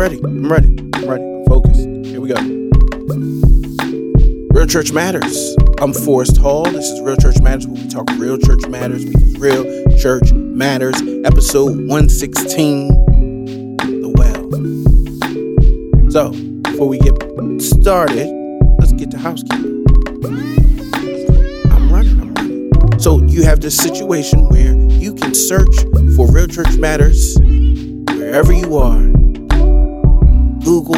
ready. I'm ready. I'm ready. I'm focused. Here we go. Real Church Matters. I'm Forrest Hall. This is Real Church Matters, where we talk real church matters because real church matters. Episode 116 The Well. So, before we get started, let's get to housekeeping. I'm running, I'm running. So, you have this situation where you can search for Real Church Matters wherever you are Google,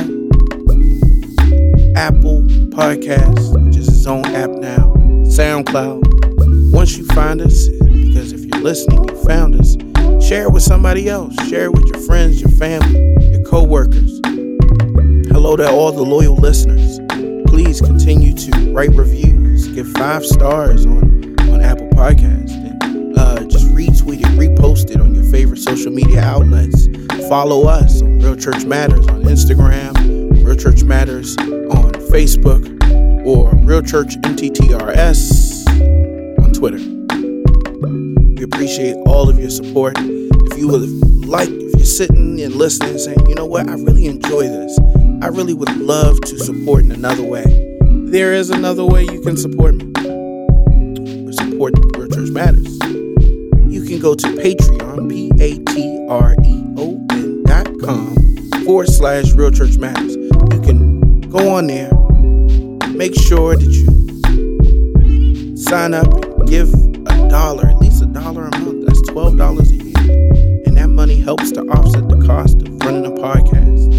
Apple Podcasts, which is its own app now, SoundCloud. Once you find us, because if you're listening, you found us, share it with somebody else. Share it with your friends, your family, your co-workers. Hello to all the loyal listeners. Please continue to write reviews, give five stars on, on Apple Podcasts, and uh, just retweet it, repost it on your favorite social media outlets. Follow us on Real Church Matters on Instagram, Real Church Matters on Facebook, or Real Church MTTRS on Twitter. We appreciate all of your support. If you would like, if you're sitting and listening and saying, you know what, I really enjoy this, I really would love to support in another way. There is another way you can support me. Support Real Church Matters. You can go to Patreon, forward slash Real Church Matters. You can go on there, make sure that you sign up give a dollar, at least a dollar a month. That's twelve dollars a year, and that money helps to offset the cost of running a podcast,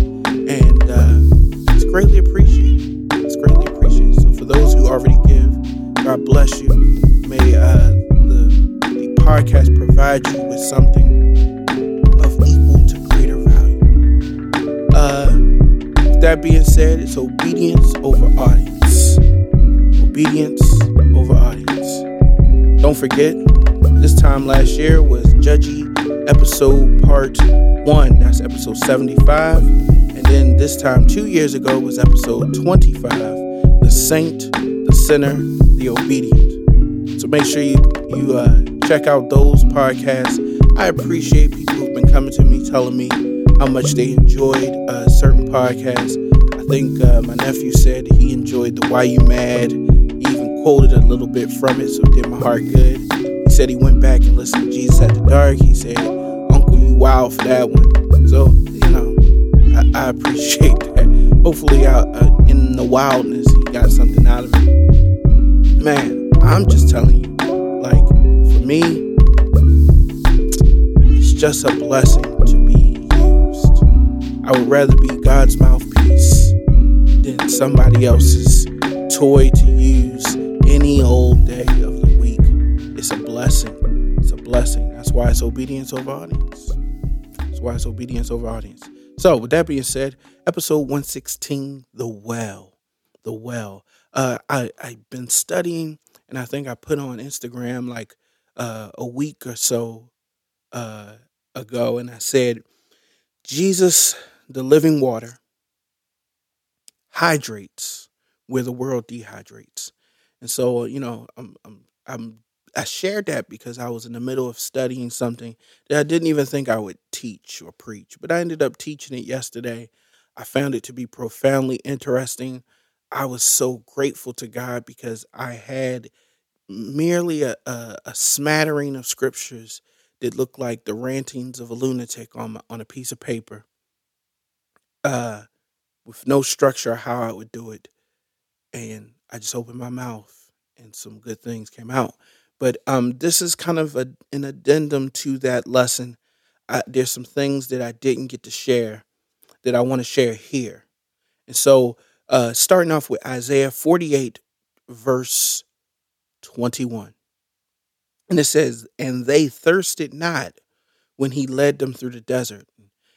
and uh, it's greatly appreciated. It's greatly appreciated. So for those who already give, God bless you. May uh, the the podcast provide you with something that being said, it's obedience over audience. Obedience over audience. Don't forget, this time last year was Judgy episode part one. That's episode 75. And then this time, two years ago, was episode 25 The Saint, the Sinner, the Obedient. So make sure you, you uh, check out those podcasts. I appreciate people who've been coming to me telling me how much they enjoyed uh, certain podcasts. I think uh, my nephew said he enjoyed the Why You Mad. He even quoted a little bit from it, so it did my heart good. He said he went back and listened to Jesus at the Dark. He said, Uncle, you wild for that one. So, you know, I, I appreciate that. Hopefully, out uh, in the wildness, he got something out of it. Man, I'm just telling you, like, for me, it's just a blessing to be used. I would rather be God's than somebody else's toy to use any old day of the week. It's a blessing. It's a blessing. That's why it's obedience over audience. That's why it's obedience over audience. So, with that being said, episode 116, The Well. The Well. Uh, I, I've been studying, and I think I put on Instagram like uh, a week or so uh, ago, and I said, Jesus, the living water, hydrates where the world dehydrates. And so, you know, I'm, I'm, I'm, I shared that because I was in the middle of studying something that I didn't even think I would teach or preach, but I ended up teaching it yesterday. I found it to be profoundly interesting. I was so grateful to God because I had merely a, a, a smattering of scriptures that looked like the rantings of a lunatic on my, on a piece of paper, uh, with no structure how I would do it, and I just opened my mouth and some good things came out. But um, this is kind of a, an addendum to that lesson. I, there's some things that I didn't get to share that I want to share here, and so uh, starting off with Isaiah 48, verse 21. And it says, And they thirsted not when he led them through the desert.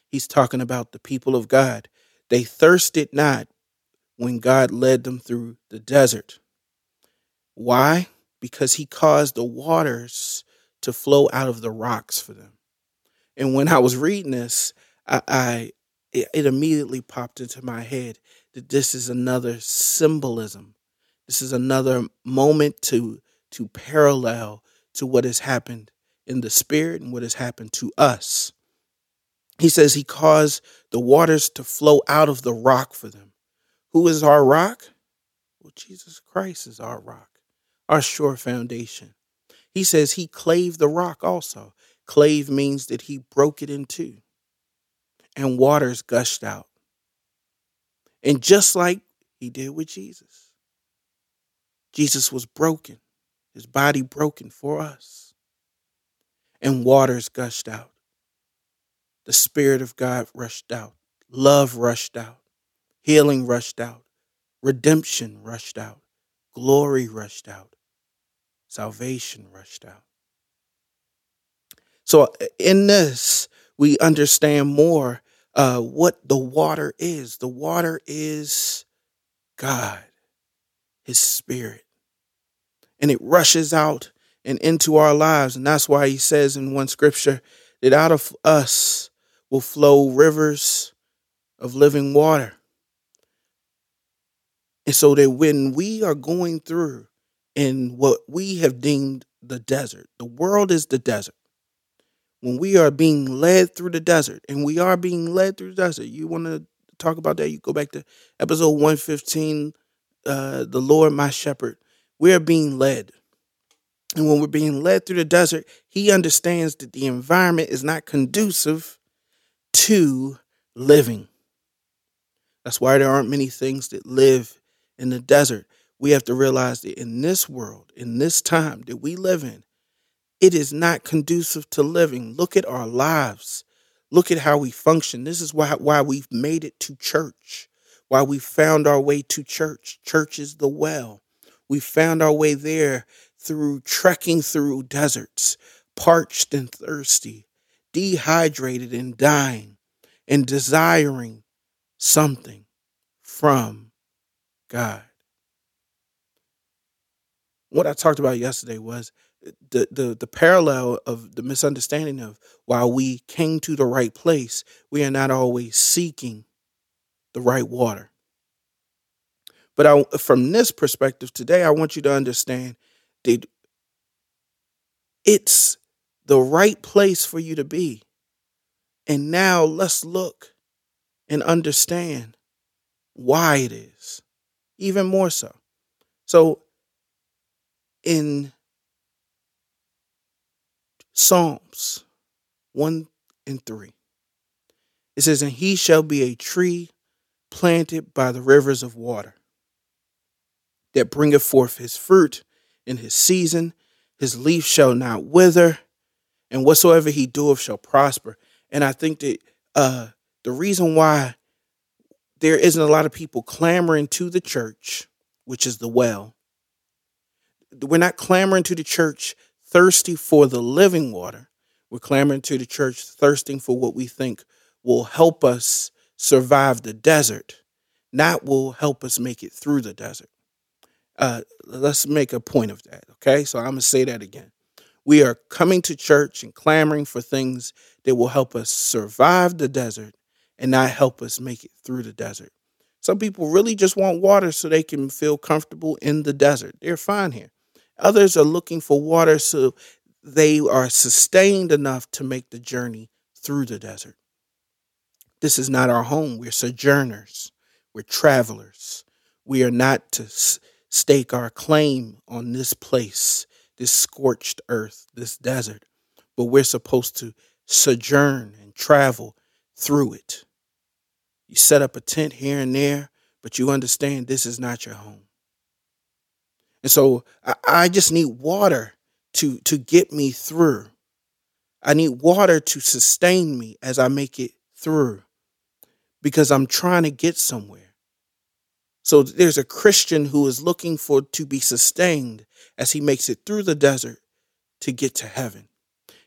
He's talking about the people of God. They thirsted not when God led them through the desert. Why? Because he caused the waters to flow out of the rocks for them. And when I was reading this, I, I it, immediately popped into my head that this is another symbolism. This is another moment to to parallel to what has happened in the spirit and what has happened to us. He says he caused the waters to flow out of the rock for them. Who is our rock? Well, Jesus Christ is our rock, our sure foundation. He says he clave the rock also. Clave means that he broke it in two, and waters gushed out. And just like he did with Jesus, Jesus was broken, his body broken for us, and waters gushed out. The Spirit of God rushed out, love rushed out, healing rushed out, redemption rushed out, glory rushed out, salvation rushed out. So, in this, we understand more uh, what the water is. The water is God, His Spirit. And it rushes out and into our lives. And that's why He says in one scripture that out of us will flow rivers of living water. And so that when we are going through in what we have deemed the desert, the world is the desert. When we are being led through the desert, and we are being led through the desert, you want to talk about that? You go back to episode 115, uh, The Lord My Shepherd. We are being led. And when we're being led through the desert, he understands that the environment is not conducive to living. That's why there aren't many things that live in the desert. We have to realize that in this world, in this time that we live in, it is not conducive to living. Look at our lives. Look at how we function. This is why, why we've made it to church, why we found our way to church. Church is the well. We found our way there through trekking through deserts, parched and thirsty, dehydrated and dying, and desiring something from God. What I talked about yesterday was the, the the parallel of the misunderstanding of while we came to the right place, we are not always seeking the right water. But I, from this perspective today, I want you to understand that it's the right place for you to be. And now let's look and understand why it is, even more so. So, in Psalms 1 and 3, it says, And he shall be a tree planted by the rivers of water that bringeth forth his fruit in his season. His leaf shall not wither, and whatsoever he doeth shall prosper. And I think that uh, the reason why there isn't a lot of people clamoring to the church, which is the well, we're not clamoring to the church thirsty for the living water. We're clamoring to the church thirsting for what we think will help us survive the desert, not will help us make it through the desert. Uh, let's make a point of that, okay? So I'm to say that again. We are coming to church and clamoring for things that will help us survive the desert and not help us make it through the desert. Some people really just want water so they can feel comfortable in the desert. They're fine here. Others are looking for water so they are sustained enough to make the journey through the desert. This is not our home. We're sojourners, we're travelers. We are not to stake our claim on this place, this scorched earth, this desert, but we're supposed to sojourn and travel through it. You set up a tent here and there, but you understand this is not your home. And so I, I just need water to, to get me through. I need water to sustain me as I make it through because I'm trying to get somewhere. So there's a Christian who is looking for to be sustained as he makes it through the desert to get to heaven.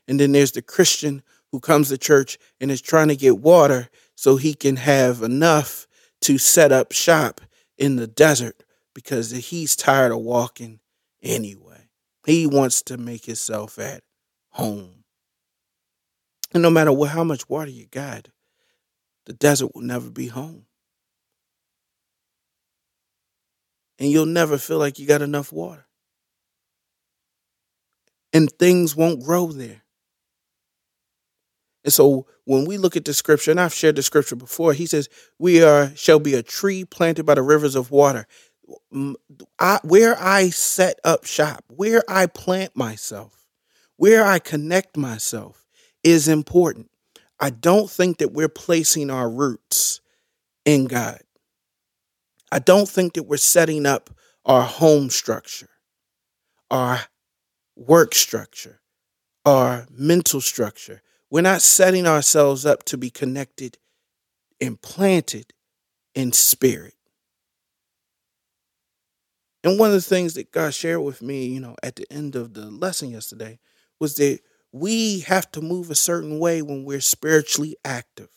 And then there's the Christian who comes to church and is trying to get water so he can have enough to set up shop in the desert because he's tired of walking anyway. He wants to make himself at home. And no matter what, how much water you got, the desert will never be home. And you'll never feel like you got enough water. And things won't grow there. And so when we look at the scripture, and I've shared the scripture before, he says, We are shall be a tree planted by the rivers of water. I, where I set up shop, where I plant myself, where I connect myself is important. I don't think that we're placing our roots in God. I don't think that we're setting up our home structure, our work structure, our mental structure. We're not setting ourselves up to be connected and planted in spirit. And one of the things that God shared with me, you know, at the end of the lesson yesterday was that we have to move a certain way when we're spiritually active.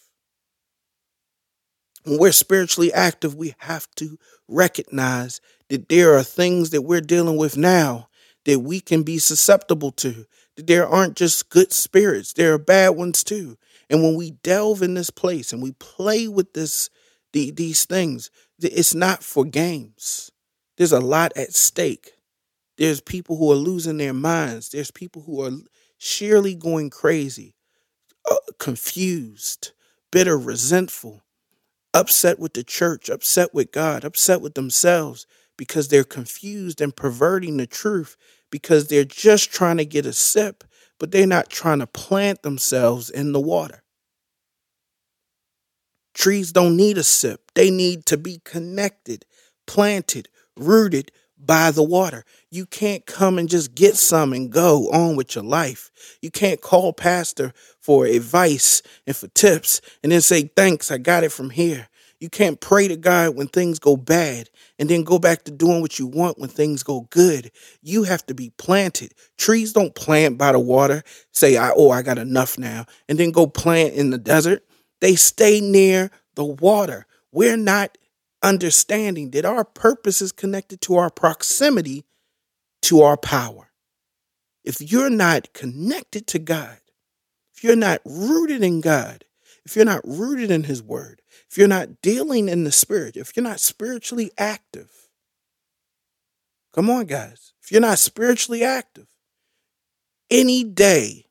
When we're spiritually active, we have to recognize that there are things that we're dealing with now that we can be susceptible to. That there aren't just good spirits, there are bad ones too. And when we delve in this place and we play with this the, these things, it's not for games. There's a lot at stake. There's people who are losing their minds. There's people who are sheerly going crazy, uh, confused, bitter, resentful, upset with the church, upset with God, upset with themselves because they're confused and perverting the truth because they're just trying to get a sip, but they're not trying to plant themselves in the water. Trees don't need a sip, they need to be connected, planted, rooted by the water. You can't come and just get some and go on with your life. You can't call pastor for advice and for tips and then say, thanks, I got it from here. You can't pray to God when things go bad and then go back to doing what you want when things go good. You have to be planted. Trees don't plant by the water, say, I, oh, I got enough now, and then go plant in the desert. They stay near the water. We're not understanding that our purpose is connected to our proximity to our power. If you're not connected to God, if you're not rooted in God, if you're not rooted in His Word, if you're not dealing in the Spirit, if you're not spiritually active, come on, guys, if you're not spiritually active, any day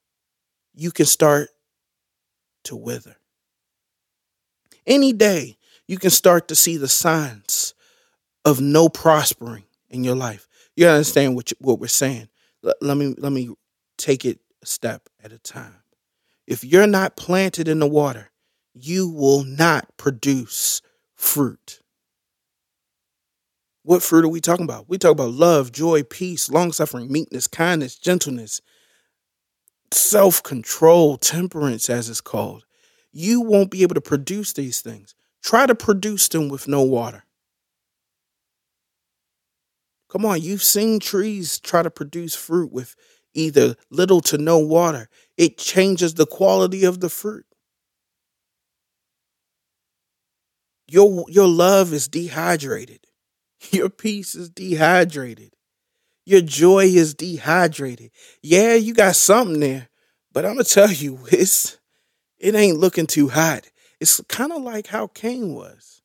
you can start to wither. Any day you can start to see the signs of no prospering in your life. You understand what, you, what we're saying. Let, let me let me take it a step at a time. If you're not planted in the water, you will not produce fruit. What fruit are we talking about? We talk about love, joy, peace, long suffering, meekness, kindness, gentleness, self control, temperance, as it's called. You won't be able to produce these things Try to produce them with no water. Come on, you've seen trees try to produce fruit with either little to no water. It changes the quality of the fruit. Your, your love is dehydrated. Your peace is dehydrated. Your joy is dehydrated. Yeah, you got something there, but I'm gonna tell you, it's it ain't looking too hot. It's kind of like how Cain was.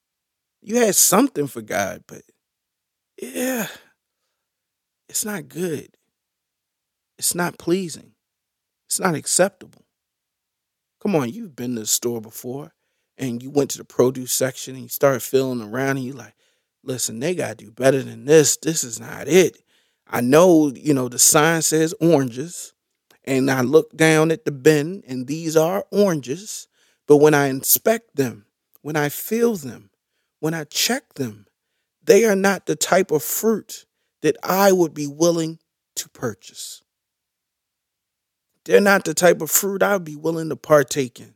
You had something for God, but yeah, it's not good. It's not pleasing. It's not acceptable. Come on, you've been to the store before and you went to the produce section and you started feeling around and you're like, listen, they got to do better than this. This is not it. I know, you know, the sign says oranges, and I look down at the bin and these are oranges. But when I inspect them, when I feel them, when I check them, they are not the type of fruit that I would be willing to purchase. They're not the type of fruit I'd be willing to partake in.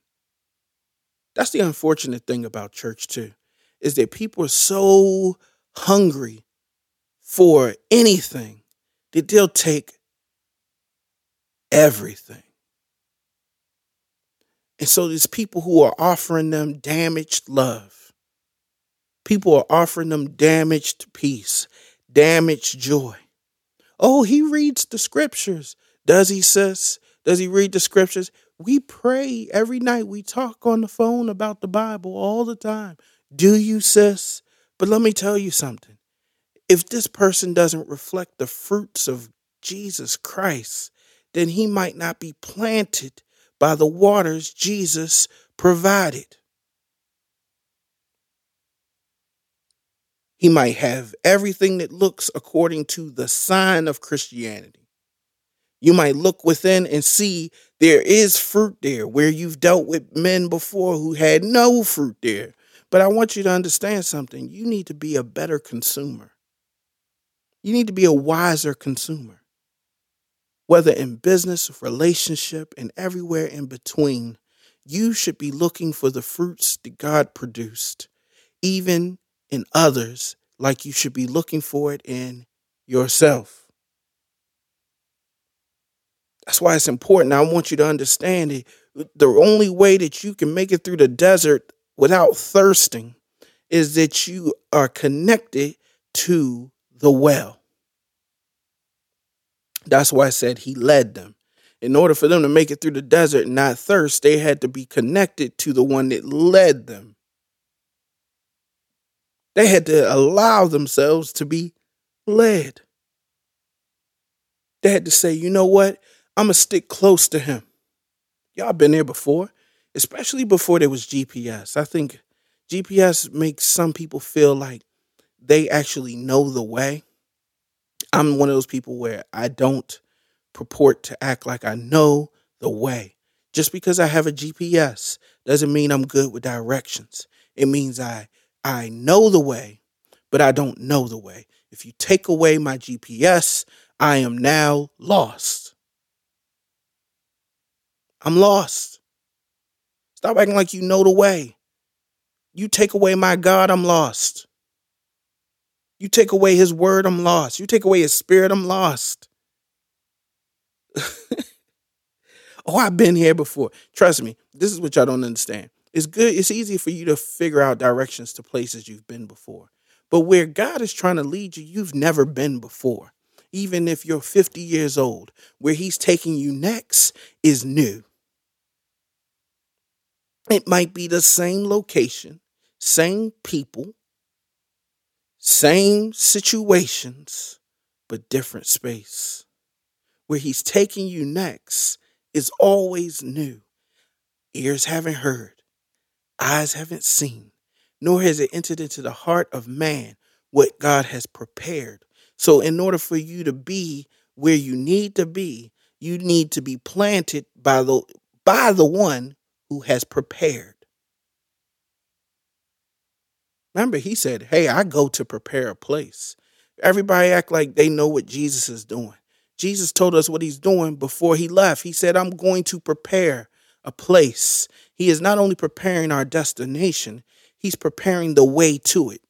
That's the unfortunate thing about church, too, is that people are so hungry for anything that they'll take everything. And so there's people who are offering them damaged love. People are offering them damaged peace, damaged joy. Oh, he reads the scriptures. Does he, sis? Does he read the scriptures? We pray every night. We talk on the phone about the Bible all the time. Do you, sis? But let me tell you something. If this person doesn't reflect the fruits of Jesus Christ, then he might not be planted by the waters Jesus provided. He might have everything that looks according to the sign of Christianity. You might look within and see there is fruit there where you've dealt with men before who had no fruit there. But I want you to understand something. You need to be a better consumer. You need to be a wiser consumer. Whether in business, relationship, and everywhere in between, you should be looking for the fruits that God produced, even in others like you should be looking for it in yourself. That's why it's important. I want you to understand it. The only way that you can make it through the desert without thirsting is that you are connected to the well. That's why I said he led them. In order for them to make it through the desert and not thirst, they had to be connected to the one that led them. They had to allow themselves to be led. They had to say, you know what? I'm going to stick close to him. Y'all been there before, especially before there was GPS. I think GPS makes some people feel like they actually know the way. I'm one of those people where I don't purport to act like I know the way. Just because I have a GPS doesn't mean I'm good with directions. It means I I know the way, but I don't know the way. If you take away my GPS, I am now lost. I'm lost. Stop acting like you know the way. You take away my God, I'm lost. You take away his word, I'm lost. You take away his spirit, I'm lost. oh, I've been here before. Trust me, this is what y'all don't understand. It's good, it's easy for you to figure out directions to places you've been before. But where God is trying to lead you, you've never been before. Even if you're 50 years old, where He's taking you next is new. It might be the same location, same people, same situations, but different space. Where He's taking you next is always new. Ears haven't heard, eyes haven't seen, nor has it entered into the heart of man what God has prepared. So, in order for you to be where you need to be, you need to be planted by the by the one who has prepared. Remember, he said, Hey, I go to prepare a place. Everybody act like they know what Jesus is doing. Jesus told us what he's doing before he left. He said, I'm going to prepare a place. He is not only preparing our destination, he's preparing the way to it.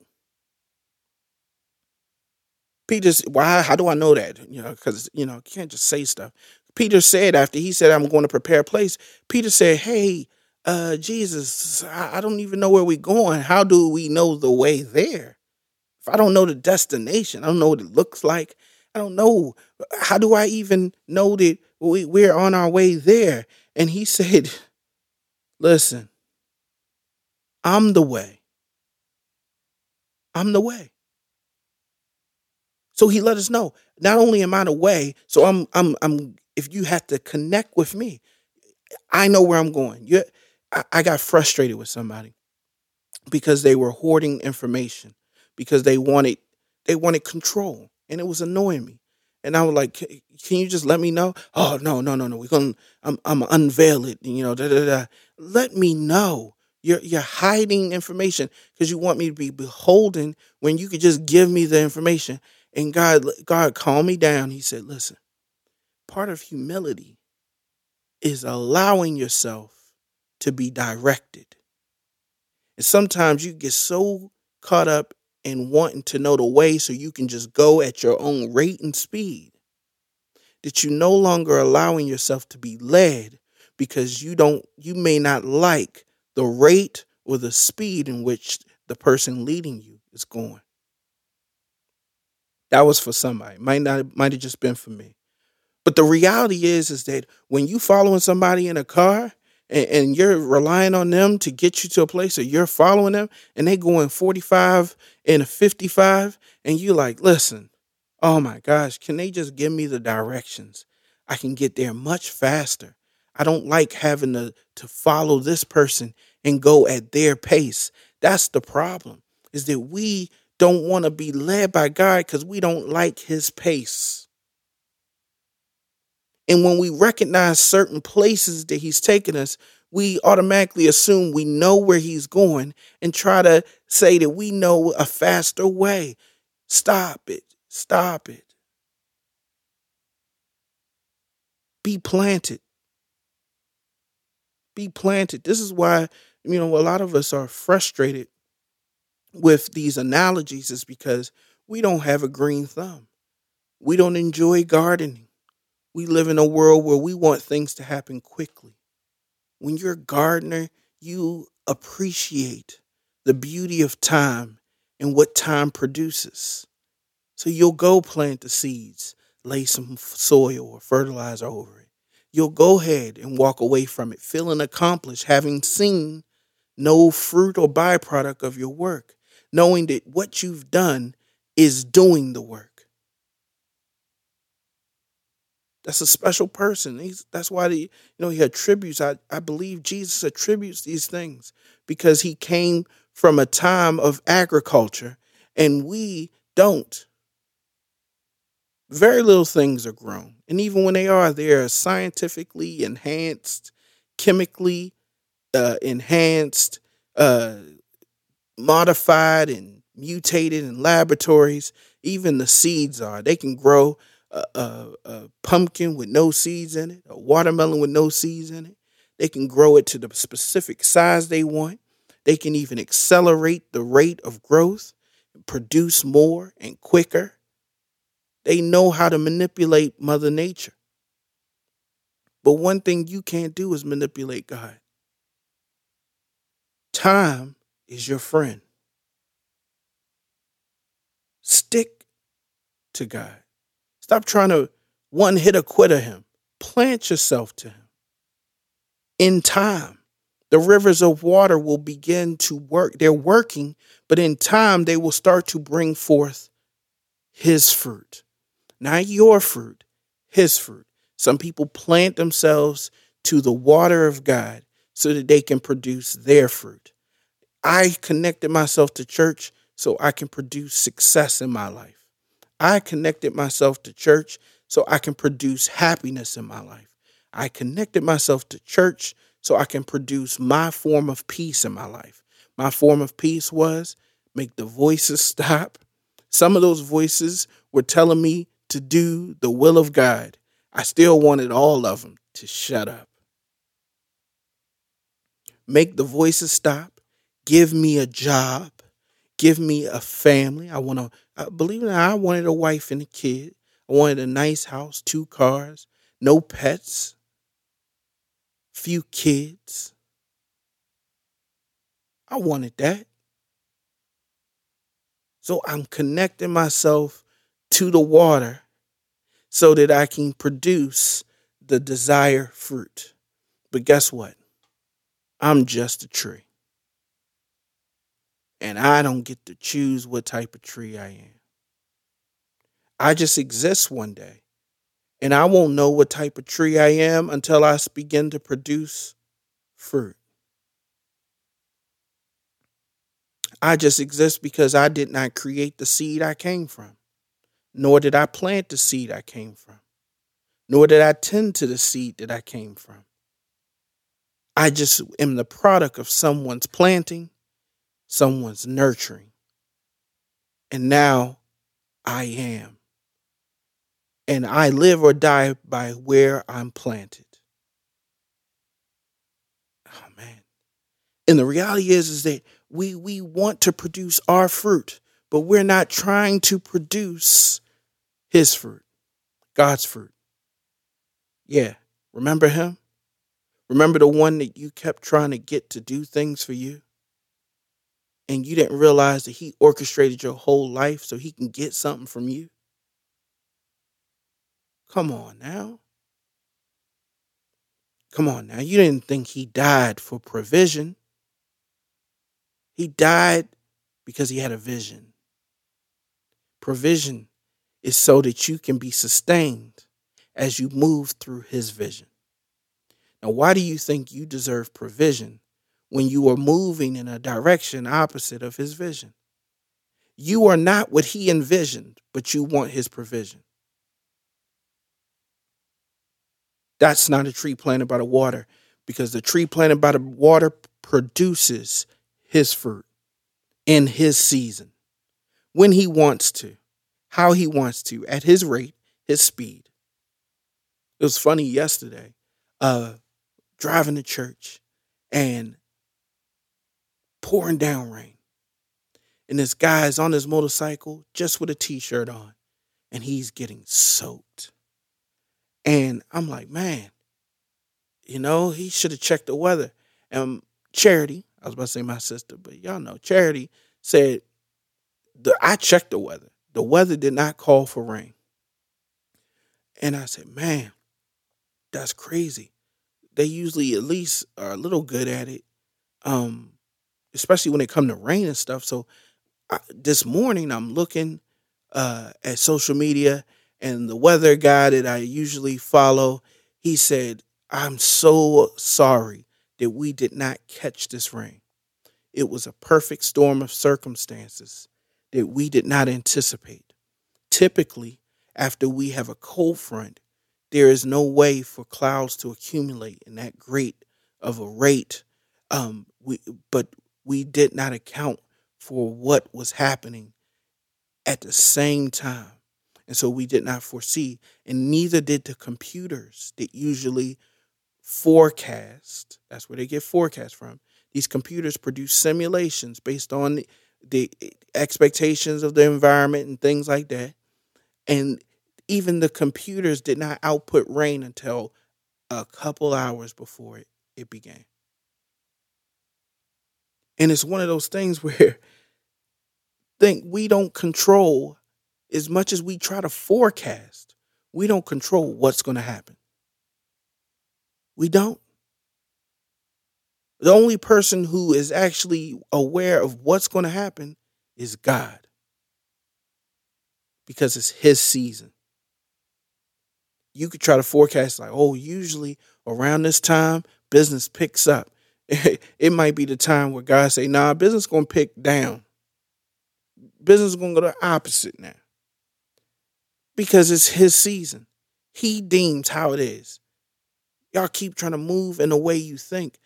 Peter's why how do I know that? You know, because you know, you can't just say stuff. Peter said after he said, I'm going to prepare a place, Peter said, Hey, uh, Jesus, I, I don't even know where we're going. How do we know the way there? If I don't know the destination, I don't know what it looks like. I don't know. How do I even know that we, we're on our way there? And he said, Listen, I'm the way. I'm the way. So he let us know, not only am I the way, so I'm I'm I'm if you have to connect with me, I know where I'm going. You I, I got frustrated with somebody because they were hoarding information because they wanted they wanted control and it was annoying me. And I was like, "Can you just let me know?" Oh no, no, no, no. We're gonna, I'm, I'm unveil it. You know, da da da. Let me know. You're you're hiding information because you want me to be beholden when you could just give me the information. And God, God calmed me down. He said, "Listen, part of humility is allowing yourself to be directed. And sometimes you get so caught up in wanting to know the way so you can just go at your own rate and speed that you no longer allowing yourself to be led because you don't you may not like the rate or the speed in which the person leading you is going. That was for somebody. Might not might have just been for me but the reality is is that when you following somebody in a car and, and, you're relying on them to get you to a place or you're following them and they going 45 and a 55 and you like listen oh my gosh can they just give me the directions i can get there much faster I don't like having to, to follow this person and go at their pace. That's the problem, is that we don't want to be led by God because we don't like his pace. And when we recognize certain places that he's taken us, we automatically assume we know where he's going and try to say that we know a faster way. Stop it. Stop it. Be planted. Be planted. This is why, you know, a lot of us are frustrated with these analogies, is because we don't have a green thumb. We don't enjoy gardening. We live in a world where we want things to happen quickly. When you're a gardener, you appreciate the beauty of time and what time produces. So you'll go plant the seeds, lay some soil or fertilizer over it. You'll go ahead and walk away from it feeling accomplished, having seen no fruit or byproduct of your work, knowing that what you've done is doing the work. That's a special person. He's, that's why you know he attributes. I, I believe Jesus attributes these things because he came from a time of agriculture, and we don't. Very little things are grown, and even when they are, they are scientifically enhanced, chemically uh, enhanced, uh, modified, and mutated in laboratories. Even the seeds are. They can grow a, a, pumpkin with no seeds in it, a watermelon with no seeds in it. They can grow it to the specific size they want. They can even accelerate the rate of growth, and produce more and quicker. They know how to manipulate Mother Nature. But one thing you can't do is manipulate God. Time is your friend. Stick to God. Stop trying to one hit a quitter him. Plant yourself to him. In time, the rivers of water will begin to work. They're working, but in time, they will start to bring forth his fruit. Not your fruit, his fruit. Some people plant themselves to the water of God so that they can produce their fruit. I connected myself to church so I can produce success in my life. I connected myself to church so I can produce happiness in my life. I connected myself to church so I can produce my form of peace in my life. My form of peace was make the voices stop. Some of those voices were telling me to do the will of God. I still wanted all of them to shut up. Make the voices stop. Give me a job give me a family. I want to, uh, believe it or not, I wanted a wife and a kid. I wanted a nice house, two cars, no pets, few kids. I wanted that. So I'm connecting myself to the water so that I can produce the desired fruit. But guess what? I'm just a tree and I don't get to choose what type of tree I am. I just exist one day, and I won't know what type of tree I am until I begin to produce fruit. I just exist because I did not create the seed I came from, nor did I plant the seed I came from, nor did I tend to the seed that I came from. I just am the product of someone's planting someone's nurturing. And now I am. And I live or die by where I'm planted. Oh man. And the reality is is that we we want to produce our fruit, but we're not trying to produce his fruit. God's fruit. Yeah. Remember him? Remember the one that you kept trying to get to do things for you? And you didn't realize that he orchestrated your whole life so he can get something from you? Come on now. Come on now. You didn't think he died for provision. He died because he had a vision. Provision is so that you can be sustained as you move through his vision. Now, why do you think you deserve provision when you are moving in a direction opposite of his vision? You are not what he envisioned, but you want his provision. That's not a tree planted by the water because the tree planted by the water produces his fruit in his season, when he wants to, how he wants to, at his rate, his speed. It was funny yesterday, uh, driving to church and pouring down rain. And this guy is on his motorcycle just with a t shirt on, and he's getting soaked. And I'm like, man, you know, he should have checked the weather. And Charity, I was about to say my sister, but y'all know, Charity said, I checked the weather. The weather did not call for rain. And I said, man, that's crazy. They usually at least are a little good at it, um, especially when it come to rain and stuff. So I, this morning I'm looking uh, at social media and the weather guy that I usually follow, he said, I'm so sorry that we did not catch this rain. It was a perfect storm of circumstances that we did not anticipate. Typically, after we have a cold front, there is no way for clouds to accumulate in that great of a rate. Um, we, but we did not account for what was happening at the same time. And so we did not foresee, and neither did the computers that usually forecast. That's where they get forecast from. These computers produce simulations based on the, expectations of the environment and things like that. And even the computers did not output rain until a couple hours before it, it began. And it's one of those things where think we don't control as much as we try to forecast, we don't control what's going to happen. We don't. The only person who is actually aware of what's going to happen is God because it's his season. You could try to forecast, like, oh, usually around this time, business picks up. it might be the time where God say, nah, business to pick down. Business to go the opposite now because it's his season. He deems how it is. Y'all keep trying to move in the way you think.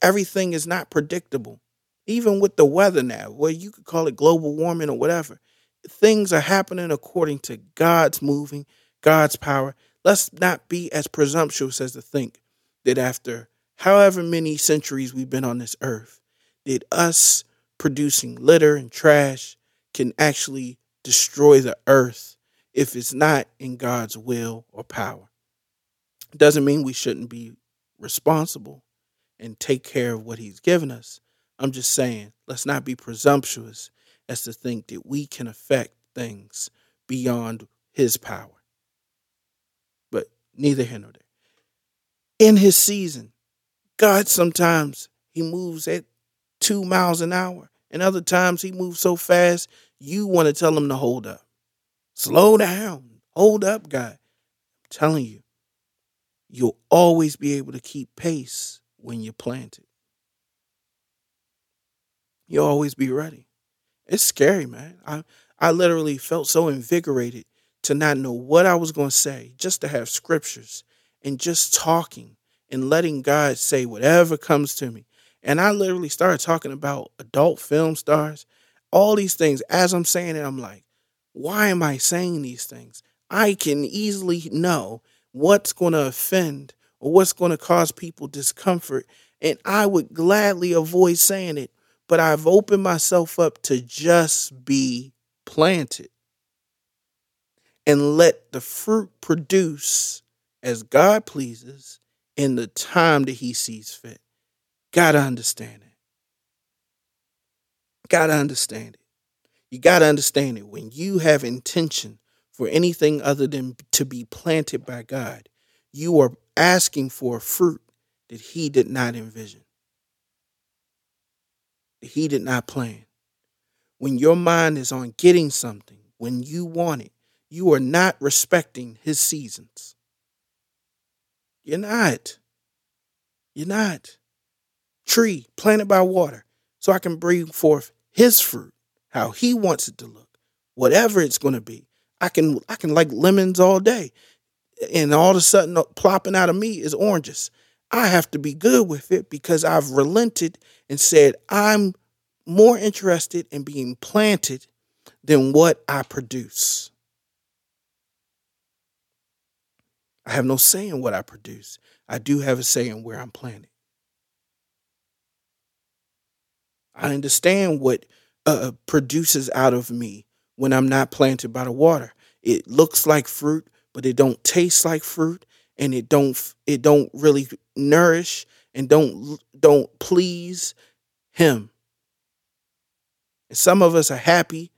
Everything is not predictable. Even with the weather now, where you could call it global warming or whatever, things are happening according to God's moving, God's power. Let's not be as presumptuous as to think that after however many centuries we've been on this earth, that us producing litter and trash can actually destroy the earth if it's not in God's will or power. It doesn't mean we shouldn't be responsible and take care of what He's given us. I'm just saying, let's not be presumptuous as to think that we can affect things beyond His power. But neither here nor there. In His season, God sometimes He moves at two miles an hour, and other times He moves so fast you want to tell Him to hold up. Slow down. Hold up, God. I'm telling you, you'll always be able to keep pace when you're planted. You'll always be ready. It's scary, man. I, I literally felt so invigorated to not know what I was going to say, just to have scriptures and just talking and letting God say whatever comes to me. And I literally started talking about adult film stars, all these things. As I'm saying it, I'm like, why am I saying these things? I can easily know what's going to offend or what's going to cause people discomfort. And I would gladly avoid saying it, but I've opened myself up to just be planted and let the fruit produce as God pleases in the time that He sees fit. Gotta understand it. Gotta understand it. You got to understand it. When you have intention for anything other than to be planted by God, you are asking for a fruit that He did not envision, that He did not plan. When your mind is on getting something, when you want it, you are not respecting His seasons. You're not. You're not. Tree planted by water, so I can bring forth his fruit, how he wants it to look, whatever it's going to be. I can I can like lemons all day, and all of a sudden uh, plopping out of me is oranges. I have to be good with it because I've relented and said I'm more interested in being planted than what I produce. I have no say in what I produce. I do have a say in where I'm planted. I understand what uh, produces out of me when I'm not planted by the water. It looks like fruit, but it don't taste like fruit, and it don't it don't really nourish and don't don't please Him. And some of us are happy.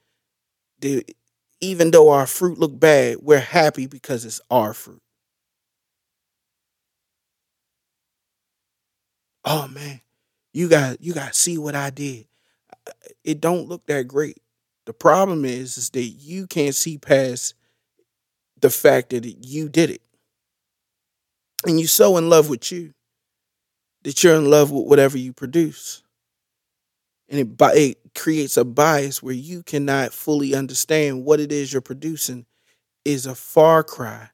even though our fruit look bad, we're happy because it's our fruit. Oh man, you got you got to see what I did. It don't look that great. The problem is is that you can't see past the fact that you did it. And you're so in love with you that you're in love with whatever you produce. And it, it creates a bias where you cannot fully understand what it is you're producing is a far cry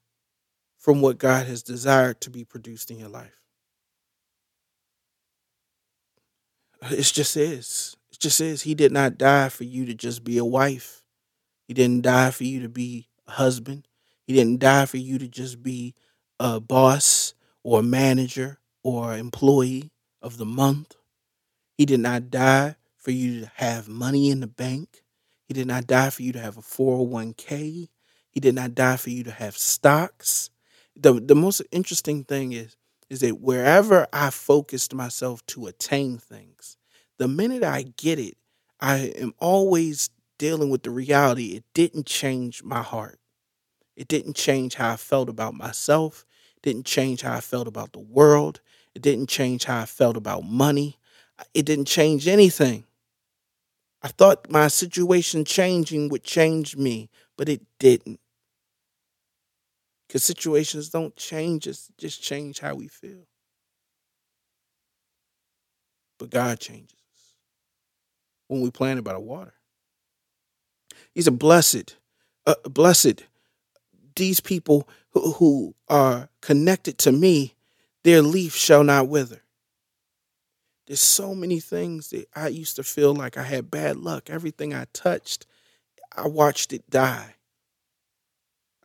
from what God has desired to be produced in your life. It just is. It just is. He did not die for you to just be a wife. He didn't die for you to be a husband. He didn't die for you to just be a boss or a manager or employee of the month. He did not die for you to have money in the bank. He did not die for you to have a 401k. He did not die for you to have stocks. The the most interesting thing is is that wherever I focused myself to attain things, the minute I get it, I am always dealing with the reality it didn't change my heart. It didn't change how I felt about myself. It didn't change how I felt about the world. It didn't change how I felt about money. It didn't change anything. I thought my situation changing would change me, but it didn't. Because situations don't change us, just change how we feel. But God changes us when we planted by the water. He's a blessed, uh, blessed. These people who, who are connected to me, their leaf shall not wither. There's so many things that I used to feel like I had bad luck. Everything I touched, I watched it die.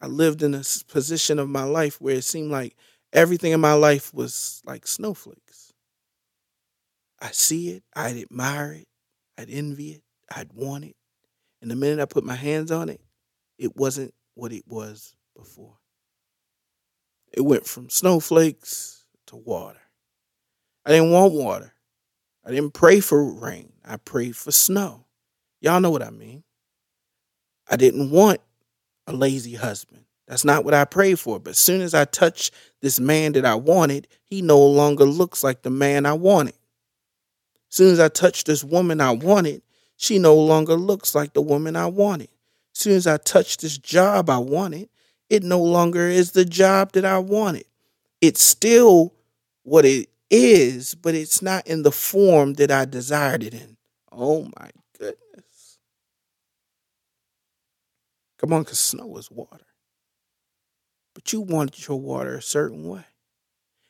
I lived in a position of my life where it seemed like everything in my life was like snowflakes. I see it, I'd admire it, I'd envy it, I'd want it. And the minute I put my hands on it, it wasn't what it was before. It went from snowflakes to water. I didn't want water. I didn't pray for rain. I prayed for snow. Y'all know what I mean. I didn't want a lazy husband. That's not what I prayed for. But as soon as I touch this man that I wanted, he no longer looks like the man I wanted. As soon as I touch this woman I wanted, she no longer looks like the woman I wanted. As soon as I touch this job I wanted, it no longer is the job that I wanted. It's still what it is, but it's not in the form that I desired it in. Oh my Come on, because snow is water. But you wanted your water a certain way.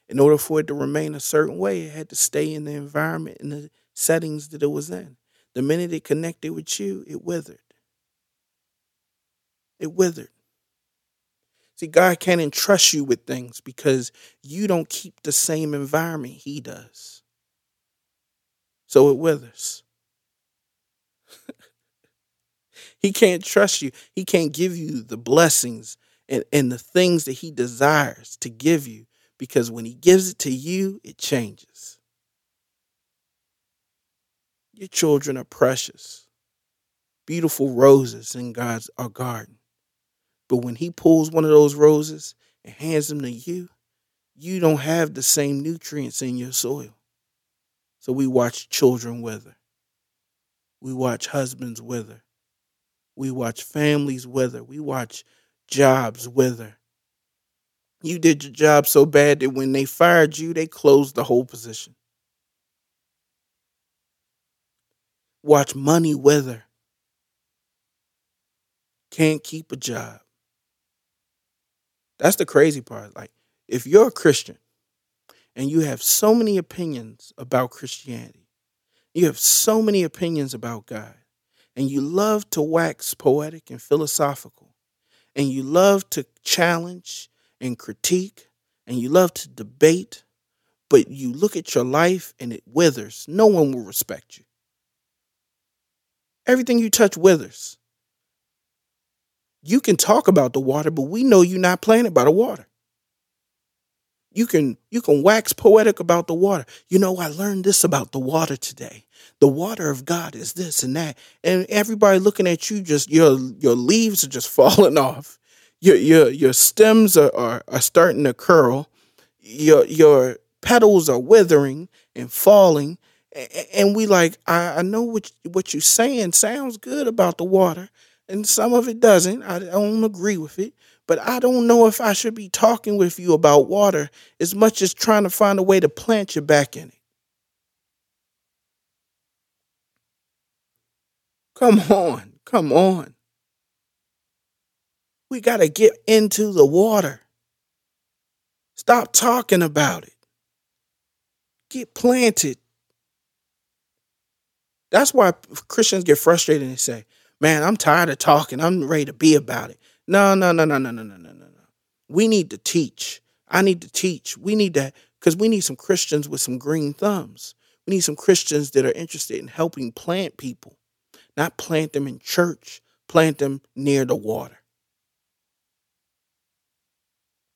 In order for it to remain a certain way, it had to stay in the environment and the settings that it was in. The minute it connected with you, it withered. It withered. See, God can't entrust you with things because you don't keep the same environment He does. So it withers. He can't trust you. He can't give you the blessings and, and the things that he desires to give you because when he gives it to you, it changes. Your children are precious, beautiful roses in God's our garden. But when he pulls one of those roses and hands them to you, you don't have the same nutrients in your soil. So we watch children wither. We watch husbands wither. We watch families wither. We watch jobs wither. You did your job so bad that when they fired you, they closed the whole position. Watch money wither. Can't keep a job. That's the crazy part. Like, if you're a Christian and you have so many opinions about Christianity, you have so many opinions about God, and you love to wax poetic and philosophical, and you love to challenge and critique, and you love to debate, but you look at your life and it withers, no one will respect you. Everything you touch withers. You can talk about the water, but we know you're not planted by the water. You can you can wax poetic about the water. You know, I learned this about the water today. The water of God is this and that. And everybody looking at you just your your leaves are just falling off. Your your your stems are, are, are starting to curl. Your your petals are withering and falling. And we like, I, I know what what you're saying sounds good about the water, and some of it doesn't. I don't agree with it, but I don't know if I should be talking with you about water as much as trying to find a way to plant you back in it. Come on, come on. We got to get into the water. Stop talking about it. Get planted. That's why Christians get frustrated and say, man, I'm tired of talking. I'm ready to be about it. No, no, no, no, no, no, no, no, no. We need to teach. I need to teach. We need to, because we need some Christians with some green thumbs. We need some Christians that are interested in helping plant people, not plant them in church, plant them near the water.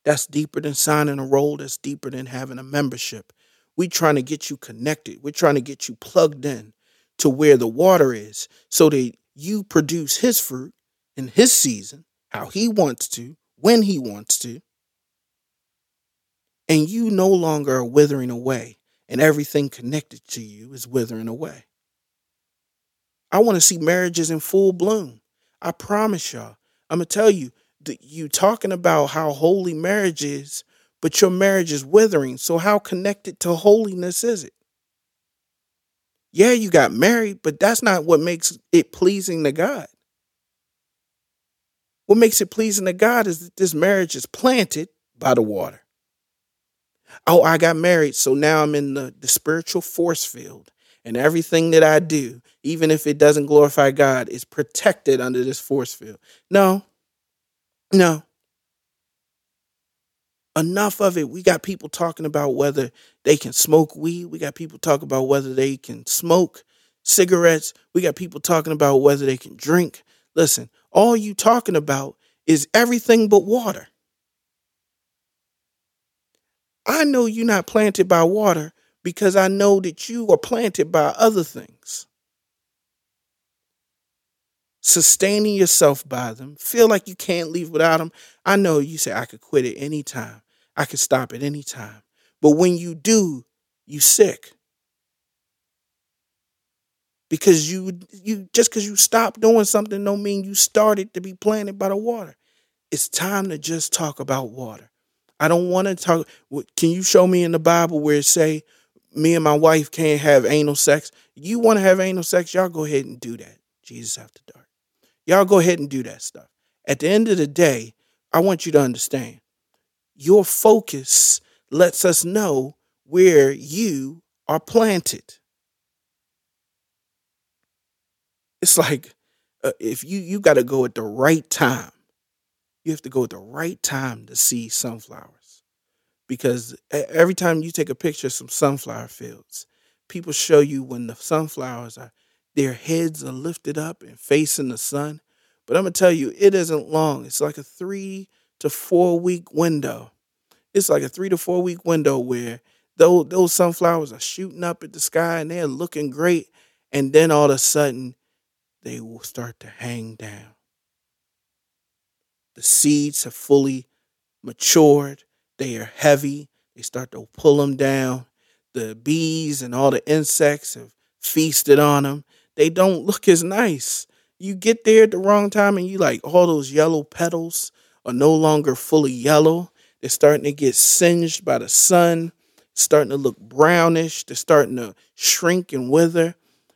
That's deeper than signing a roll, That's deeper than having a membership. We're trying to get you connected. We're trying to get you plugged in to where the water is so that you produce his fruit in his season, how he wants to, when he wants to. And you no longer are withering away, and everything connected to you is withering away. I want to see marriages in full bloom. I promise y'all. I'm going to tell you, that you talking about how holy marriage is, but your marriage is withering. So, how connected to holiness is it? Yeah, you got married, but that's not what makes it pleasing to God. What makes it pleasing to God is that this marriage is planted by the water. Oh, I got married, so now I'm in the, the spiritual force field. And everything that I do, even if it doesn't glorify God, is protected under this force field. No, no enough of it. We got people talking about whether they can smoke weed. We got people talking about whether they can smoke cigarettes. We got people talking about whether they can drink. Listen, all you talking about is everything but water. I know you're not planted by water because I know that you are planted by other things. Sustaining yourself by them, feel like you can't leave without them. I know you say I could quit at any time. I could stop at any time. But when you do, you sick. Because you you just because you stop doing something don't mean you started to be planted by the water. It's time to just talk about water. I don't want to talk. Can you show me in the Bible where it say me and my wife can't have anal sex? You want to have anal sex? Y'all go ahead and do that. Jesus after dark. Y'all go ahead and do that stuff. At the end of the day, I want you to understand your focus lets us know where you are planted. It's like uh, if you you got to go at the right time. You have to go at the right time to see sunflowers. Because every time you take a picture of some sunflower fields, people show you when the sunflowers are their heads are lifted up and facing the sun. But I'm to tell you, it isn't long. It's like a three to four week window. It's like a three to four week window where those, those sunflowers are shooting up at the sky and they're looking great. And then all of a sudden, they will start to hang down. The seeds have fully matured, they are heavy, they start to pull them down. The bees and all the insects have feasted on them. They don't look as nice. You get there at the wrong time and you like all those yellow petals are no longer fully yellow They're starting to get singed by the sun, starting to look brownish. They're starting to shrink and wither.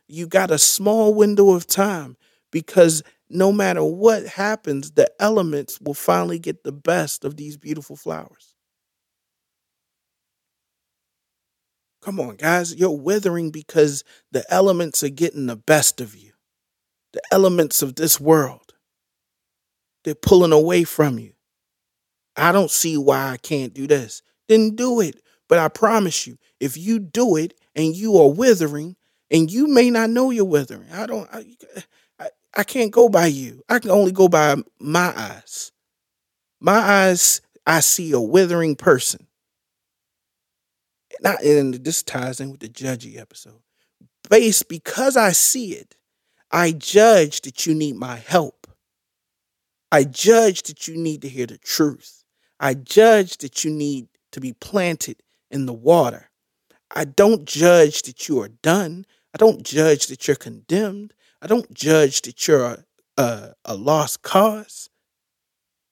You got a small window of time because no matter what happens, the elements will finally get the best of these beautiful flowers. Come on, guys, you're withering because the elements are getting the best of you. The elements of this world, they're pulling away from you. I don't see why I can't do this. Then do it. But I promise you, if you do it and you are withering, and you may not know you're withering, I don't, I, I, I can't go by you. I can only go by my eyes. My eyes, I see a withering person. Not, and this ties in with the judgy episode. Based because I see it, I judge that you need my help. I judge that you need to hear the truth. I judge that you need to be planted in the water. I don't judge that you are done. I don't judge that you're condemned. I don't judge that you're a, a, a lost cause.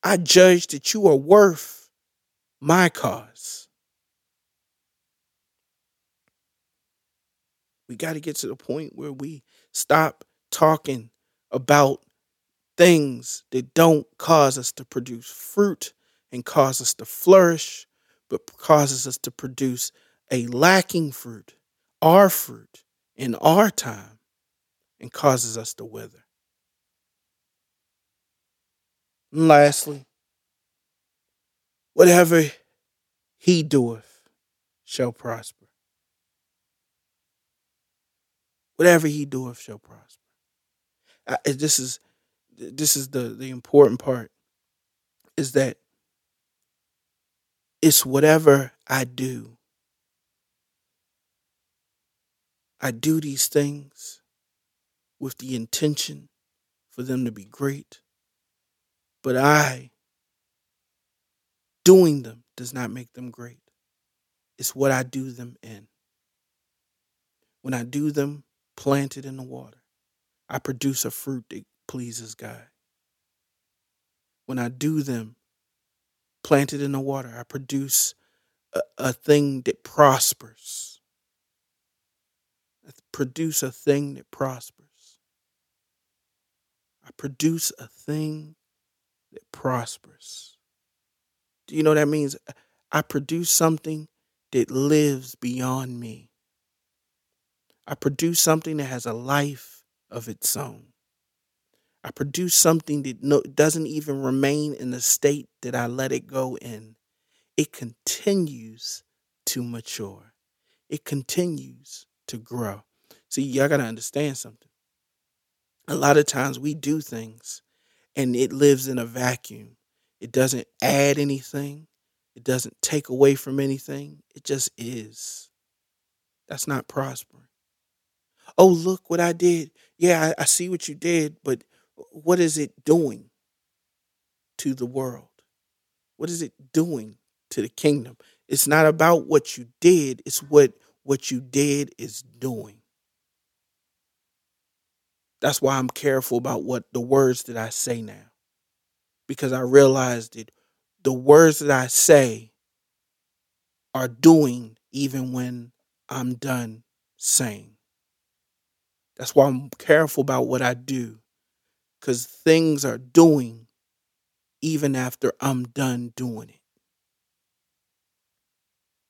I judge that you are worth my cause. We got to get to the point where we stop talking about things that don't cause us to produce fruit and cause us to flourish, but causes us to produce a lacking fruit, our fruit, in our time, and causes us to wither. And lastly, whatever he doeth shall prosper. Whatever he doeth shall prosper. I, this is this is the the important part is that it's whatever I do. I do these things with the intention for them to be great, but I, doing them does not make them great. It's what I do them in. When I do them planted in the water, I produce a fruit that pleases God. When I do them planted in the water, I produce a, a thing that prospers. Produce a thing that prospers. I produce a thing that prospers. Do you know what that means? I produce something that lives beyond me. I produce something that has a life of its own. I produce something that no, doesn't even remain in the state that I let it go in. It continues to mature. It continues to grow. See, y'all got to understand something. A lot of times we do things and it lives in a vacuum. It doesn't add anything, it doesn't take away from anything. It just is. That's not prospering. Oh, look what I did. Yeah, I, I see what you did, but what is it doing to the world? What is it doing to the kingdom? It's not about what you did, it's what what you did is doing. That's why I'm careful about what the words that I say now. Because I realize that the words that I say are doing even when I'm done saying. That's why I'm careful about what I do because things are doing even after I'm done doing it.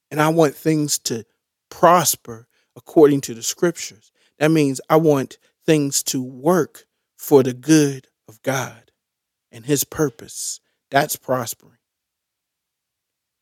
And I want things to prosper according to the scriptures. That means I want things to work for the good of God and his purpose. That's prospering.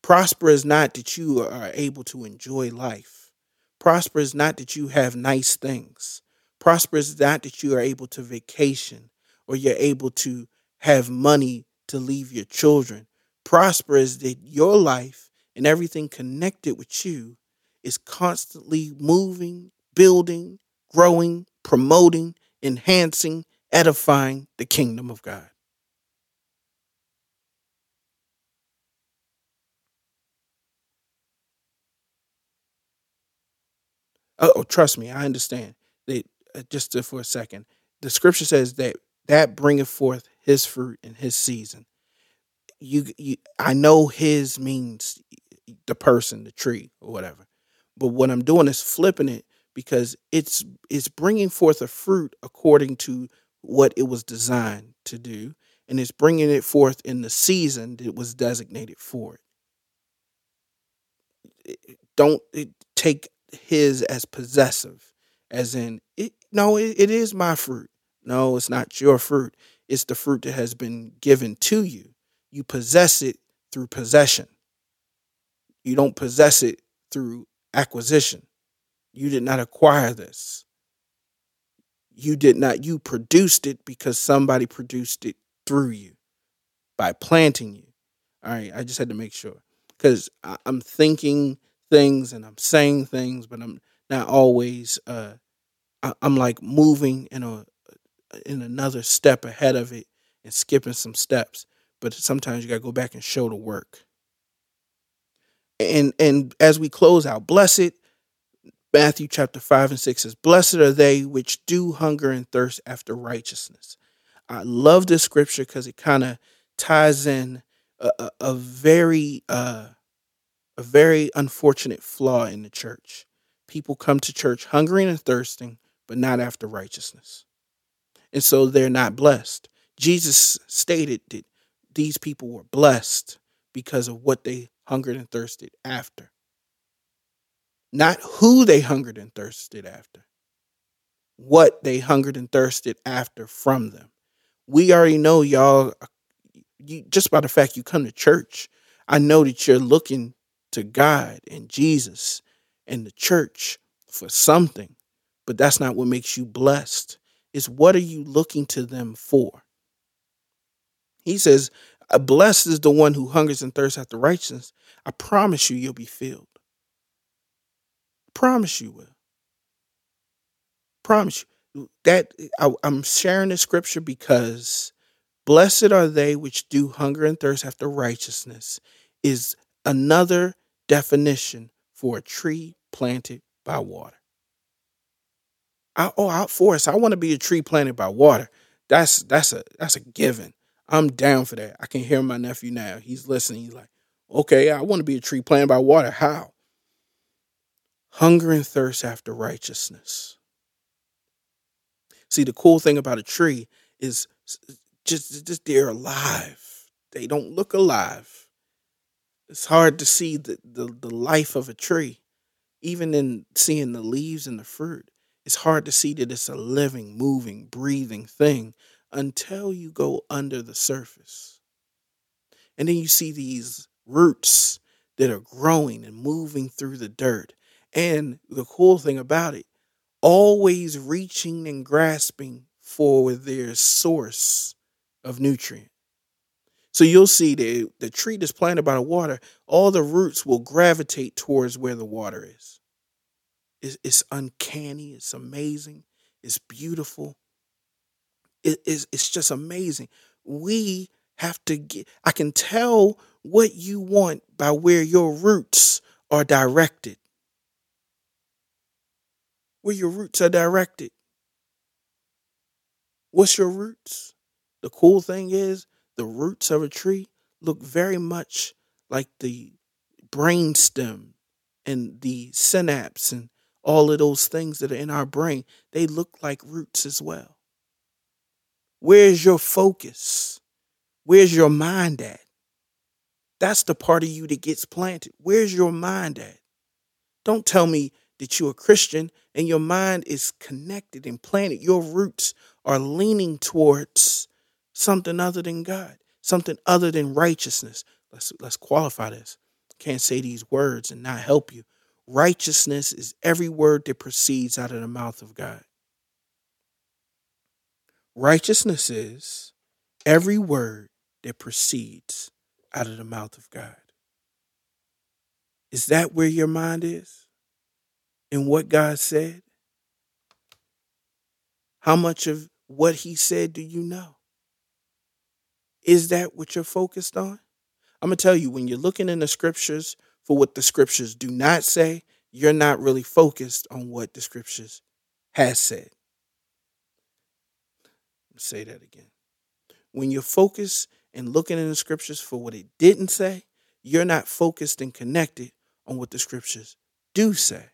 Prosper is not that you are able to enjoy life. Prosper is not that you have nice things. Prosper is not that you are able to vacation or you're able to have money to leave your children. Prosper is that your life and everything connected with you is constantly moving, building, growing, promoting, enhancing, edifying the kingdom of God. Oh, trust me, I understand. That uh, just for a second, the scripture says that that bringeth forth his fruit in his season. you, you I know his means the person, the tree, or whatever. But what I'm doing is flipping it because it's it's bringing forth a fruit according to what it was designed to do, and it's bringing it forth in the season that it was designated for it. Don't eh, take his as possessive, as in it. No, it, it is my fruit. No, it's not your fruit. It's the fruit that has been given to you. You possess it through possession. You don't possess it through acquisition. You did not acquire this. You did not, you produced it because somebody produced it through you by planting you. All right, I just had to make sure because I'm thinking things and I'm saying things, but I'm not always. Uh, I'm like moving in a in another step ahead of it and skipping some steps. But sometimes you got to go back and show the work. And and as we close out, blessed Matthew chapter 5 and 6 says, Blessed are they which do hunger and thirst after righteousness. I love this scripture because it kind of ties in a, a, a very uh, a very unfortunate flaw in the church. People come to church hungering and thirsting, but not after righteousness. And so they're not blessed. Jesus stated that these people were blessed because of what they hungered and thirsted after. Not who they hungered and thirsted after, what they hungered and thirsted after from them. We already know y'all, you, just by the fact you come to church, I know that you're looking to God and Jesus and the church for something, but that's not what makes you blessed. It's what are you looking to them for? He says, Blessed is the one who hungers and thirsts after righteousness. I promise you, you'll be filled. Promise you will. Promise you. That I, I'm sharing the scripture because blessed are they which do hunger and thirst after righteousness is another definition for a tree planted by water. I, oh, out for us. I want to be a tree planted by water. That's that's a that's a given. I'm down for that. I can hear my nephew now. He's listening. He's like, okay, I want to be a tree planted by water. How? Hunger and thirst after righteousness. See, the cool thing about a tree is just, just they're alive. They don't look alive. It's hard to see the, the, the life of a tree, even in seeing the leaves and the fruit it's hard to see that it's a living, moving, breathing thing until you go under the surface. And then you see these roots that are growing and moving through the dirt. And the cool thing about it, always reaching and grasping for their source of nutrient. So you'll see the the tree that's planted by the water, all the roots will gravitate towards where the water is. It's, it's uncanny. It's amazing. It's beautiful. It is. It's just amazing. We have to get. I can tell what you want by where your roots are directed. Where your roots are directed. What's your roots? The cool thing is the roots of a tree look very much like the brain stem and the synapse and all of those things that are in our brain, they look like roots as well. Where's your focus? Where's your mind at? That's the part of you that gets planted. Where's your mind at? Don't tell me that you're a Christian and your mind is connected and planted. Your roots are leaning towards something other than God, something other than righteousness. Let's let's qualify this. Can't say these words and not help you. Righteousness is every word that proceeds out of the mouth of God. Righteousness is every word that proceeds out of the mouth of God. Is that where your mind is? In what God said? How much of what He said do you know? Is that what you're focused on? I'm going to tell you, when you're looking in the scriptures for what the scriptures do not say, you're not really focused on what the scriptures has said. Say that again. When you're focused and looking in the scriptures for what it didn't say, you're not focused and connected on what the scriptures do say.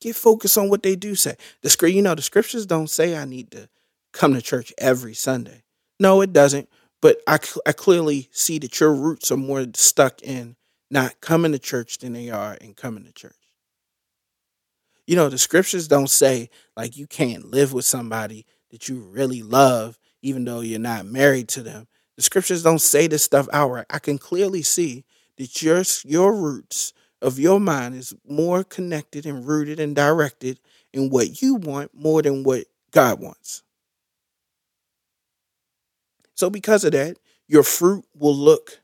Get focused on what they do say. The script, you know, the scriptures don't say I need to come to church every Sunday. No, it doesn't. But I, I clearly see that your roots are more stuck in not coming to church than they are in coming to church. You know, the scriptures don't say like you can't live with somebody that you really love, even though you're not married to them. The scriptures don't say this stuff outright. I can clearly see that your your roots of your mind is more connected and rooted and directed in what you want more than what God wants. So, because of that, your fruit will look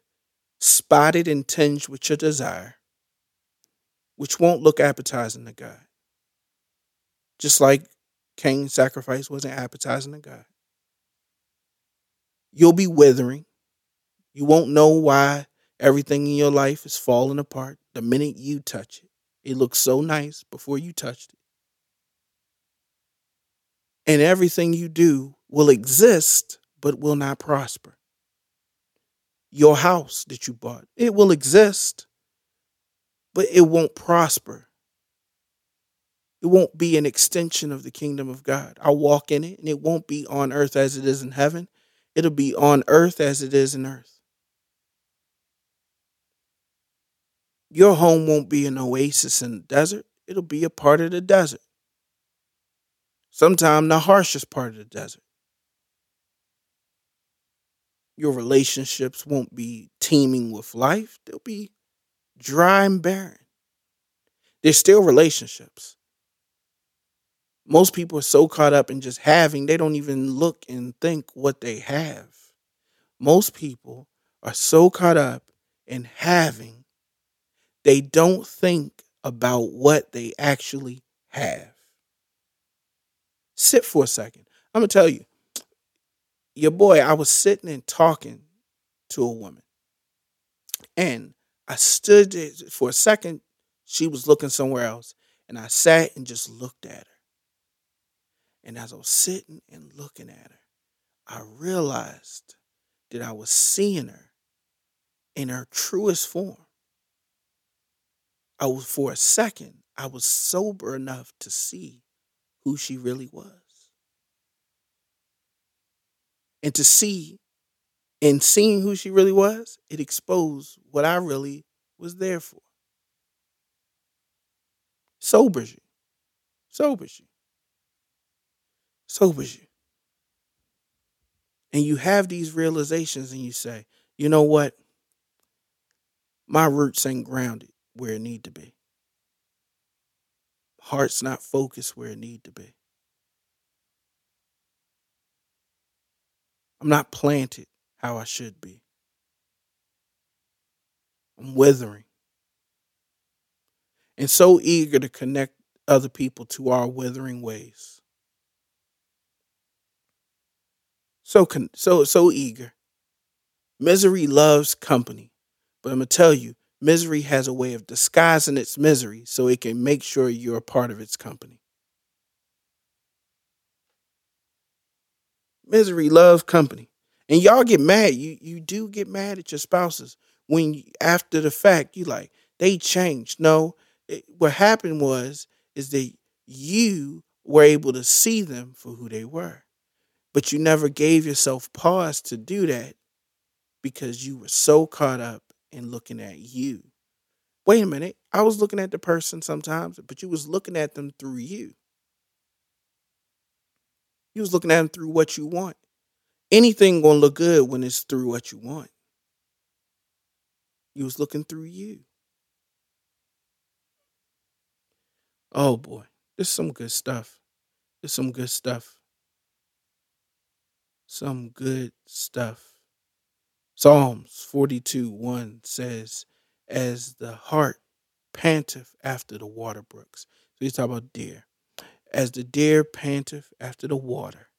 spotted and tinged with your desire, which won't look appetizing to God. Just like Cain's sacrifice wasn't appetizing to God. You'll be withering. You won't know why everything in your life is falling apart the minute you touch it. It looks so nice before you touched it. And everything you do will exist but will not prosper. Your house that you bought, it will exist, but it won't prosper. It won't be an extension of the kingdom of God. I'll walk in it, and it won't be on earth as it is in heaven. It'll be on earth as it is in earth. Your home won't be an oasis in the desert, it'll be a part of the desert. Sometimes the harshest part of the desert. Your relationships won't be teeming with life, they'll be dry and barren. They're still relationships. Most people are so caught up in just having, they don't even look and think what they have. Most people are so caught up in having, they don't think about what they actually have. Sit for a second. I'm going to tell you, your boy, I was sitting and talking to a woman. And I stood for a second. She was looking somewhere else. And I sat and just looked at her. And as I was sitting and looking at her, I realized that I was seeing her in her truest form. I was, for a second, I was sober enough to see who she really was and to see and seeing who she really was, it exposed what I really was there for. Sobers you. Sobers you. Sobers you. And you have these realizations and you say, you know what? My roots ain't grounded where it need to be. Heart's not focused where it need to be. I'm not planted how I should be. I'm withering. And so eager to connect other people to our withering ways. So so so eager. Misery loves company. But I'm going to tell you, misery has a way of disguising its misery so it can make sure you're a part of its company. Misery loves company. And y'all get mad. You you do get mad at your spouses when after the fact you like they changed. No, it, what happened was is that you were able to see them for who they were, but you never gave yourself pause to do that because you were so caught up in looking at you. Wait a minute, I was looking at the person sometimes, but you was looking at them through you. You was looking at them through what you want. Anything gonna look good when it's through what you want. You was looking through you. Oh boy, this is some good stuff. This is some good stuff. Some good stuff. Psalms 42 1 says, As the hart panteth after the water brooks. So he's talking about deer as the deer panteth after the water,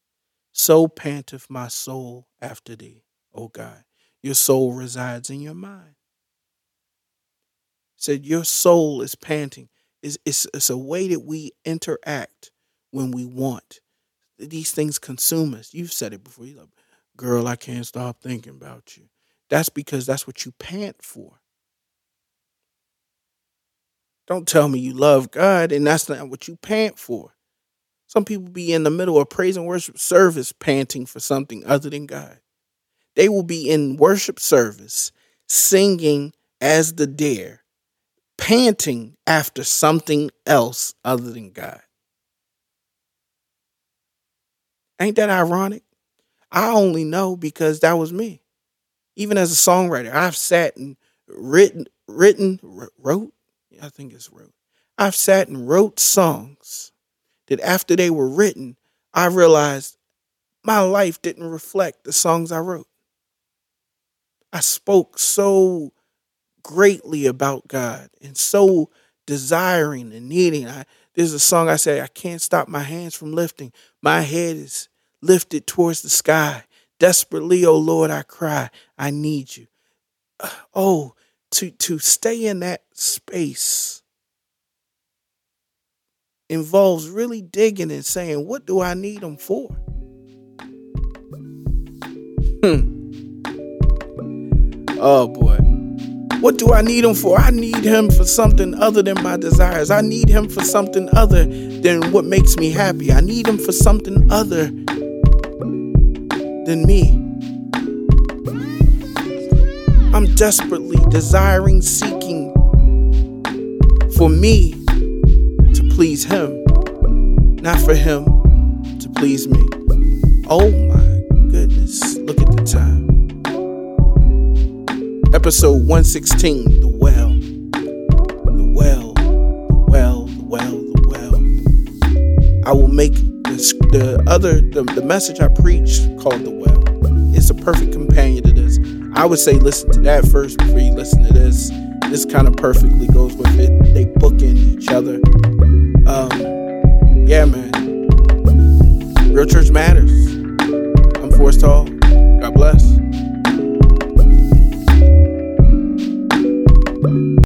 so panteth my soul after thee, O God. Your soul resides in your mind. Said your soul is panting. It's, it's, it's a way that we interact when we want. these things consume us. You've said it before. You're like, girl, I can't stop thinking about you. That's because that's what you pant for. Don't tell me you love God and that's not what you pant for. Some people be in the middle of praise and worship service panting for something other than God. They will be in worship service singing as the dare, panting after something else other than God. Ain't that ironic? I only know because that was me. Even as a songwriter, I've sat and written, written, wrote. I think it's wrote. I've sat and wrote songs that after they were written, I realized my life didn't reflect the songs I wrote. I spoke so greatly about God and so desiring and needing. I, there's a song I say, I can't stop my hands from lifting. My head is lifted towards the sky. Desperately, oh Lord, I cry, I need you. Oh, to, to stay in that space involves really digging and saying, What do I need him for? Hmm. Oh boy. What do I need him for? I need him for something other than my desires. I need him for something other than what makes me happy. I need him for something other than me. I'm desperately desiring, seeking for me to please Him, not for Him to please me. Oh my goodness, look at the time. Episode 116 The Well. The Well, the Well, the Well, the Well. I will make the other the, the message I preach called the well. It's a perfect companion to this. I would say listen to that first before you listen to this. This kind of perfectly goes with it. They bookend each other. Um, yeah, man. Real church matters. I'm Forrest Hall.